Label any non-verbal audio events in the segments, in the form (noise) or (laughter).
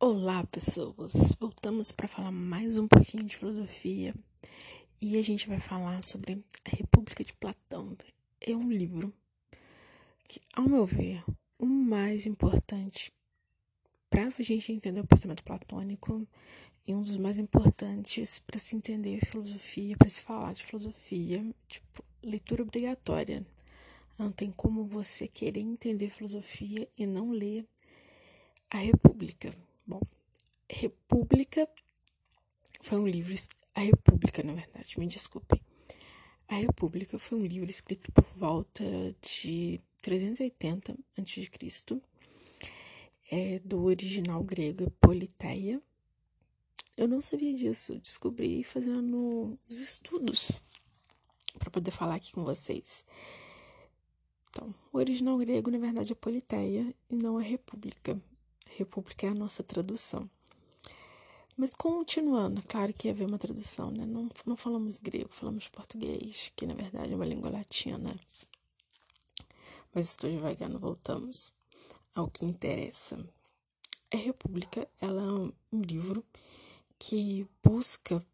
Olá, pessoas! Voltamos para falar mais um pouquinho de filosofia e a gente vai falar sobre a República de Platão. É um livro que, ao meu ver, o mais importante para a gente entender o pensamento platônico e um dos mais importantes para se entender filosofia, para se falar de filosofia, tipo, leitura obrigatória. Não tem como você querer entender filosofia e não ler a República Bom, República foi um livro. A República, na verdade, me desculpem. A República foi um livro escrito por volta de 380 a.C., é, do original grego Politeia. Eu não sabia disso, descobri fazendo os estudos para poder falar aqui com vocês. Então, o original grego, na verdade, é Politeia e não é República. República é a nossa tradução. Mas continuando, claro que ia haver uma tradução, né? Não, não falamos grego, falamos português, que na verdade é uma língua latina. Mas estou devagando, voltamos ao que interessa. A República, ela é um livro que busca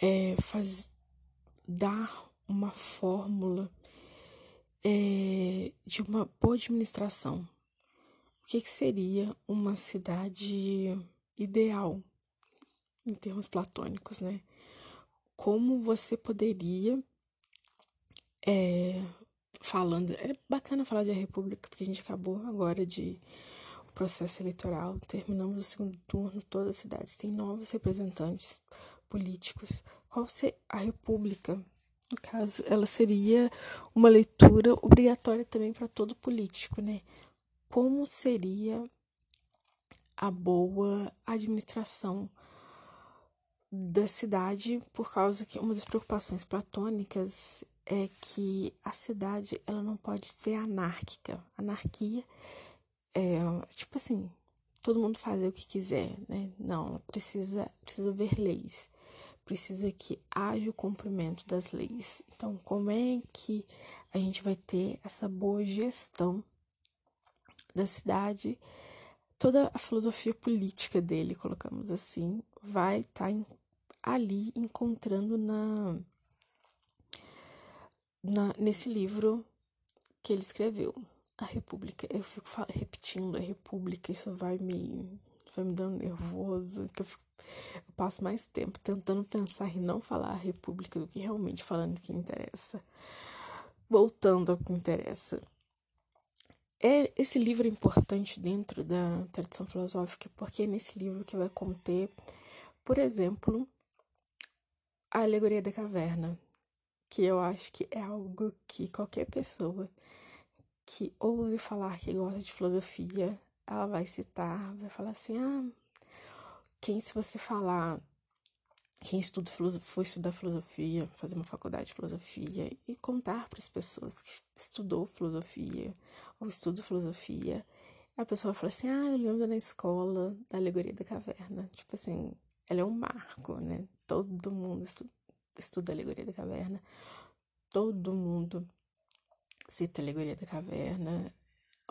é, faz, dar uma fórmula é, de uma boa administração que, que seria uma cidade ideal em termos platônicos, né? Como você poderia, é, falando, é bacana falar de a República, porque a gente acabou agora de o processo eleitoral, terminamos o segundo turno, todas as cidades têm novos representantes políticos. Qual seria a República? No caso, ela seria uma leitura obrigatória também para todo político, né? Como seria a boa administração da cidade, por causa que uma das preocupações platônicas é que a cidade ela não pode ser anárquica. Anarquia é tipo assim, todo mundo fazer o que quiser, né? Não, precisa precisa haver leis. Precisa que haja o cumprimento das leis. Então, como é que a gente vai ter essa boa gestão da cidade, toda a filosofia política dele, colocamos assim, vai estar tá ali encontrando na, na nesse livro que ele escreveu, A República. Eu fico repetindo a República, isso vai me vai me dando nervoso, que eu, fico, eu passo mais tempo tentando pensar em não falar a República do que realmente falando o que interessa. Voltando ao que interessa. É, esse livro é importante dentro da tradição filosófica porque é nesse livro que vai conter, por exemplo, a alegoria da caverna, que eu acho que é algo que qualquer pessoa que ouse falar que gosta de filosofia, ela vai citar, vai falar assim: ah, quem se você falar quem estuda foi estudar filosofia, fazer uma faculdade de filosofia e contar para as pessoas que estudou filosofia ou estuda filosofia, a pessoa vai falar assim: "Ah, eu lembro na escola da alegoria da caverna". Tipo assim, ela é um marco, né? Todo mundo estuda, estuda a alegoria da caverna. Todo mundo cita a alegoria da caverna,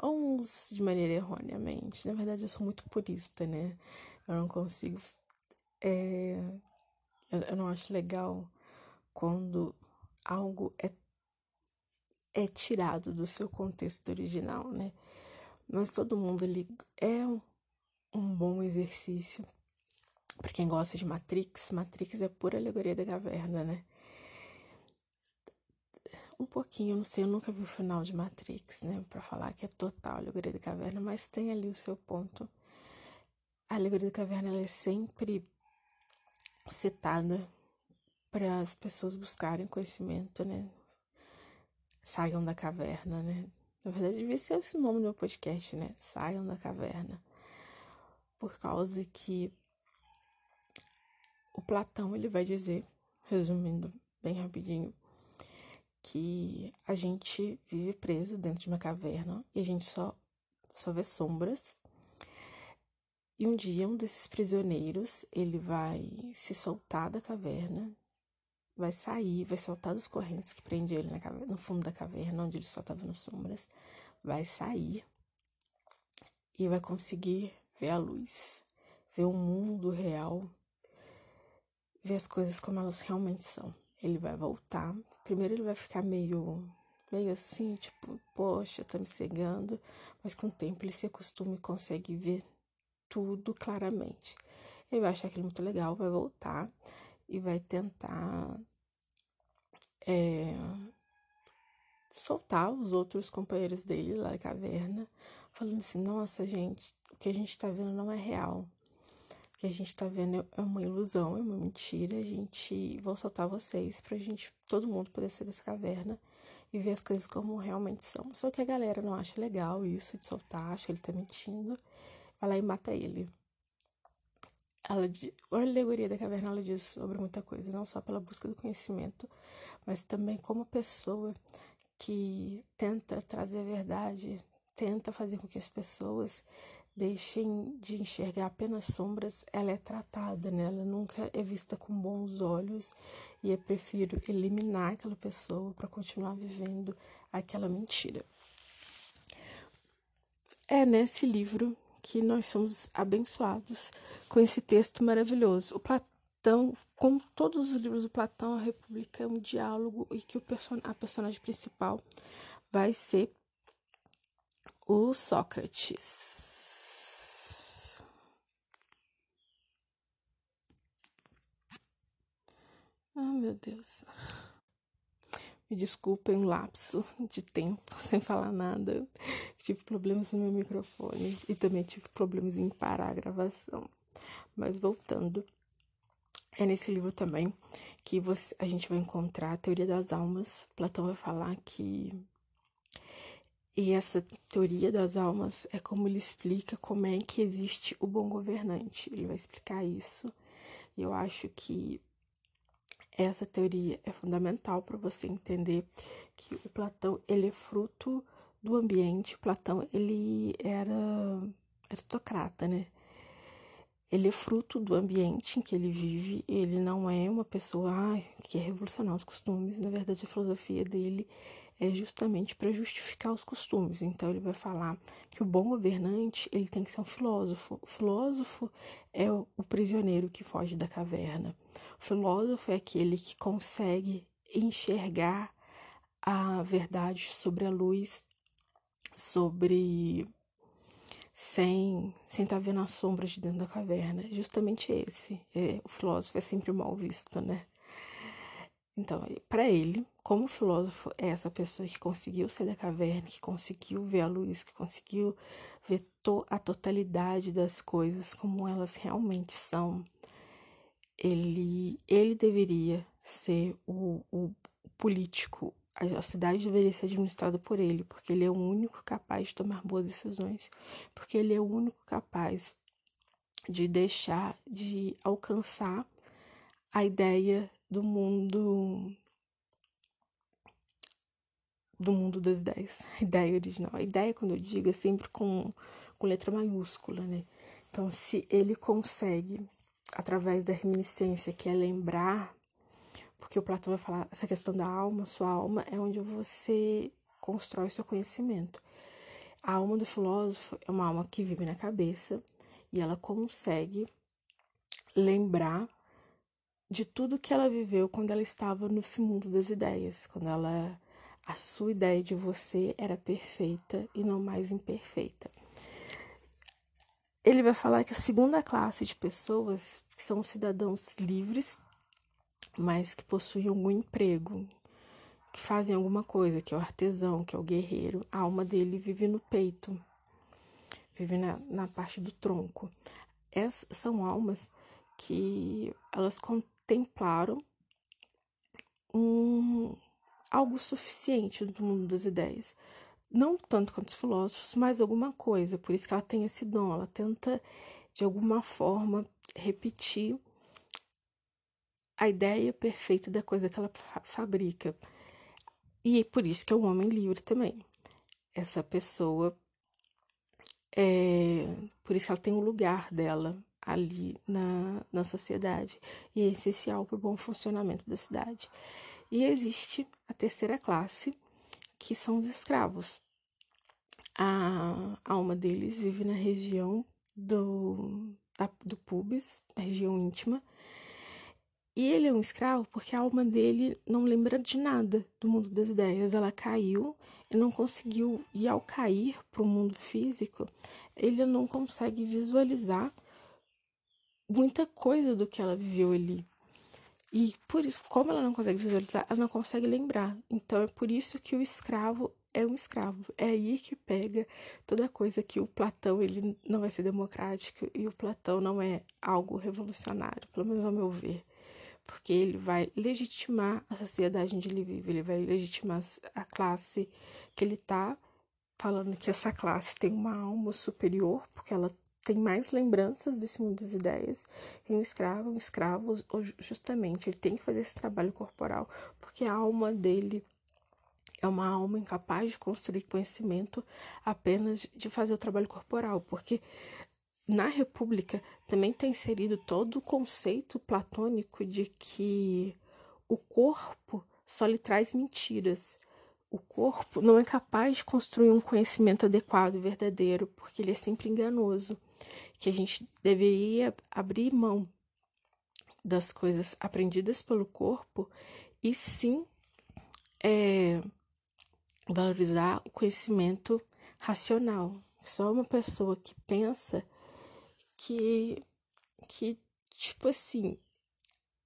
uns de maneira erroneamente. Na verdade, eu sou muito purista, né? Eu não consigo é, eu, não acho legal quando algo é, é tirado do seu contexto original, né? Mas todo mundo ali é um, um bom exercício. Para quem gosta de Matrix, Matrix é pura alegoria da caverna, né? Um pouquinho, eu não sei, eu nunca vi o final de Matrix, né? Para falar que é total alegoria da caverna, mas tem ali o seu ponto. A alegoria da caverna ela é sempre citada para as pessoas buscarem conhecimento, né? Saiam da caverna, né? Na verdade, devia ser esse o nome do meu podcast, né? Saiam da caverna. Por causa que o Platão ele vai dizer, resumindo bem rapidinho, que a gente vive preso dentro de uma caverna e a gente só, só vê sombras e um dia um desses prisioneiros, ele vai se soltar da caverna, vai sair, vai soltar das correntes que prendiam ele caverna, no fundo da caverna, onde ele só estava nas sombras, vai sair e vai conseguir ver a luz, ver o mundo real, ver as coisas como elas realmente são. Ele vai voltar. Primeiro ele vai ficar meio meio assim, tipo, poxa, tá me cegando, mas com o tempo ele se acostuma e consegue ver tudo claramente. Ele vai achar aquilo muito legal, vai voltar e vai tentar é, soltar os outros companheiros dele lá da caverna, falando assim: nossa, gente, o que a gente tá vendo não é real. O que a gente tá vendo é uma ilusão, é uma mentira. A gente. Vou soltar vocês pra gente, todo mundo poder sair dessa caverna e ver as coisas como realmente são. Só que a galera não acha legal isso de soltar, acha que ele tá mentindo, vai lá e mata ele. Ela, a alegoria da caverna ela diz sobre muita coisa, não só pela busca do conhecimento, mas também como pessoa que tenta trazer a verdade, tenta fazer com que as pessoas deixem de enxergar apenas sombras, ela é tratada, né? Ela nunca é vista com bons olhos e é prefiro eliminar aquela pessoa para continuar vivendo aquela mentira. É nesse livro que nós somos abençoados com esse texto maravilhoso. O Platão, como todos os livros do Platão, a República é um diálogo e que o person a personagem principal vai ser o Sócrates. Ah, meu Deus. Me desculpem um lapso de tempo (laughs) sem falar nada. Tive problemas no meu microfone e também tive problemas em parar a gravação. Mas voltando, é nesse livro também que você, a gente vai encontrar a teoria das almas. Platão vai falar que. E essa teoria das almas é como ele explica como é que existe o bom governante. Ele vai explicar isso. E eu acho que essa teoria é fundamental para você entender que o Platão ele é fruto do ambiente. Platão ele era aristocrata, né? Ele é fruto do ambiente em que ele vive. Ele não é uma pessoa ah, que quer revolucionar os costumes. Na verdade, a filosofia dele é justamente para justificar os costumes. Então ele vai falar que o bom governante ele tem que ser um filósofo. O filósofo é o, prisioneiro que foge da caverna. O filósofo é aquele que consegue enxergar a verdade sobre a luz, sobre sem sem estar tá vendo as sombras de dentro da caverna. Justamente esse. É, o filósofo é sempre mal visto, né? Então, para ele, como filósofo, é essa pessoa que conseguiu sair da caverna, que conseguiu ver a luz, que conseguiu ver to a totalidade das coisas como elas realmente são. Ele, ele deveria ser o, o político, a cidade deveria ser administrada por ele, porque ele é o único capaz de tomar boas decisões, porque ele é o único capaz de deixar, de alcançar a ideia do mundo do mundo das ideias, a (laughs) ideia original. A ideia, quando eu digo, é sempre com, com letra maiúscula, né? Então, se ele consegue, através da reminiscência, que é lembrar, porque o Platão vai falar essa questão da alma, sua alma é onde você constrói seu conhecimento. A alma do filósofo é uma alma que vive na cabeça e ela consegue lembrar de tudo que ela viveu quando ela estava nesse mundo das ideias, quando ela a sua ideia de você era perfeita e não mais imperfeita. Ele vai falar que a segunda classe de pessoas que são cidadãos livres, mas que possuem algum emprego, que fazem alguma coisa, que é o artesão, que é o guerreiro, a alma dele vive no peito, vive na, na parte do tronco. Essas são almas que elas contemplaram um, algo suficiente do mundo das ideias. Não tanto quanto os filósofos, mas alguma coisa. Por isso que ela tem esse dom. Ela tenta, de alguma forma, repetir a ideia perfeita da coisa que ela fa fabrica. E é por isso que é um homem livre também. Essa pessoa é. Por isso que ela tem o um lugar dela ali na, na sociedade e é essencial para o bom funcionamento da cidade. E existe a terceira classe, que são os escravos. A alma deles vive na região do, da, do pubis, região íntima. E ele é um escravo porque a alma dele não lembra de nada do mundo das ideias. Ela caiu e não conseguiu, e ao cair para o mundo físico, ele não consegue visualizar muita coisa do que ela viveu ali. E por isso, como ela não consegue visualizar, ela não consegue lembrar. Então é por isso que o escravo é um escravo. É aí que pega toda coisa que o Platão ele não vai ser democrático e o Platão não é algo revolucionário, pelo menos ao meu ver. Porque ele vai legitimar a sociedade onde ele vive, ele vai legitimar a classe que ele está falando que essa classe tem uma alma superior, porque ela tem mais lembranças desse mundo das ideias. E um escravo, um escravo, justamente, ele tem que fazer esse trabalho corporal, porque a alma dele é uma alma incapaz de construir conhecimento apenas de fazer o trabalho corporal, porque na República também está inserido todo o conceito platônico de que o corpo só lhe traz mentiras. O corpo não é capaz de construir um conhecimento adequado e verdadeiro, porque ele é sempre enganoso que a gente deveria abrir mão das coisas aprendidas pelo corpo e sim é, valorizar o conhecimento racional. Só uma pessoa que pensa que, que tipo assim,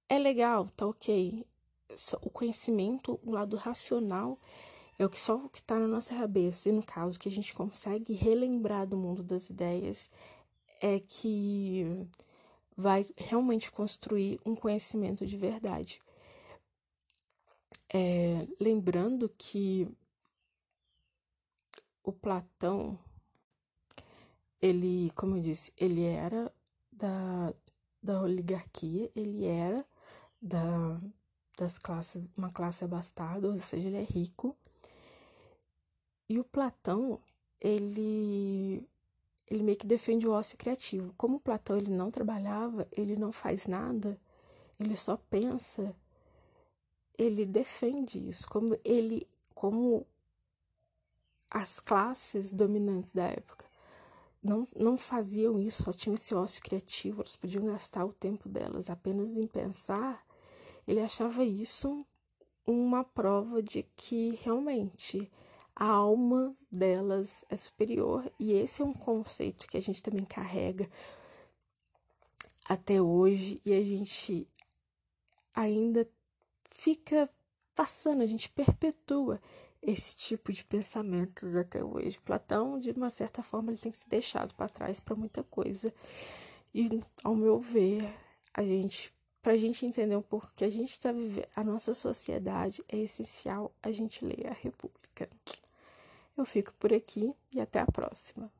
é legal, tá ok. O conhecimento, o lado racional, é o que só o que está na nossa cabeça. E no caso que a gente consegue relembrar do mundo das ideias, é que vai realmente construir um conhecimento de verdade. É, lembrando que o Platão, ele, como eu disse, ele era da, da oligarquia, ele era da, das classes, uma classe abastada, ou seja, ele é rico. E o Platão, ele ele meio que defende o ócio criativo. Como Platão ele não trabalhava, ele não faz nada, ele só pensa, ele defende isso, como ele, como as classes dominantes da época não, não faziam isso, só tinham esse ócio criativo, elas podiam gastar o tempo delas apenas em pensar, ele achava isso uma prova de que realmente a alma delas é superior e esse é um conceito que a gente também carrega até hoje e a gente ainda fica passando, a gente perpetua esse tipo de pensamentos até hoje. Platão, de uma certa forma, ele tem que ser deixado para trás para muita coisa. E, ao meu ver, a gente, para a gente entender um pouco que a gente está vivendo, a nossa sociedade é essencial a gente ler a República. Eu fico por aqui e até a próxima.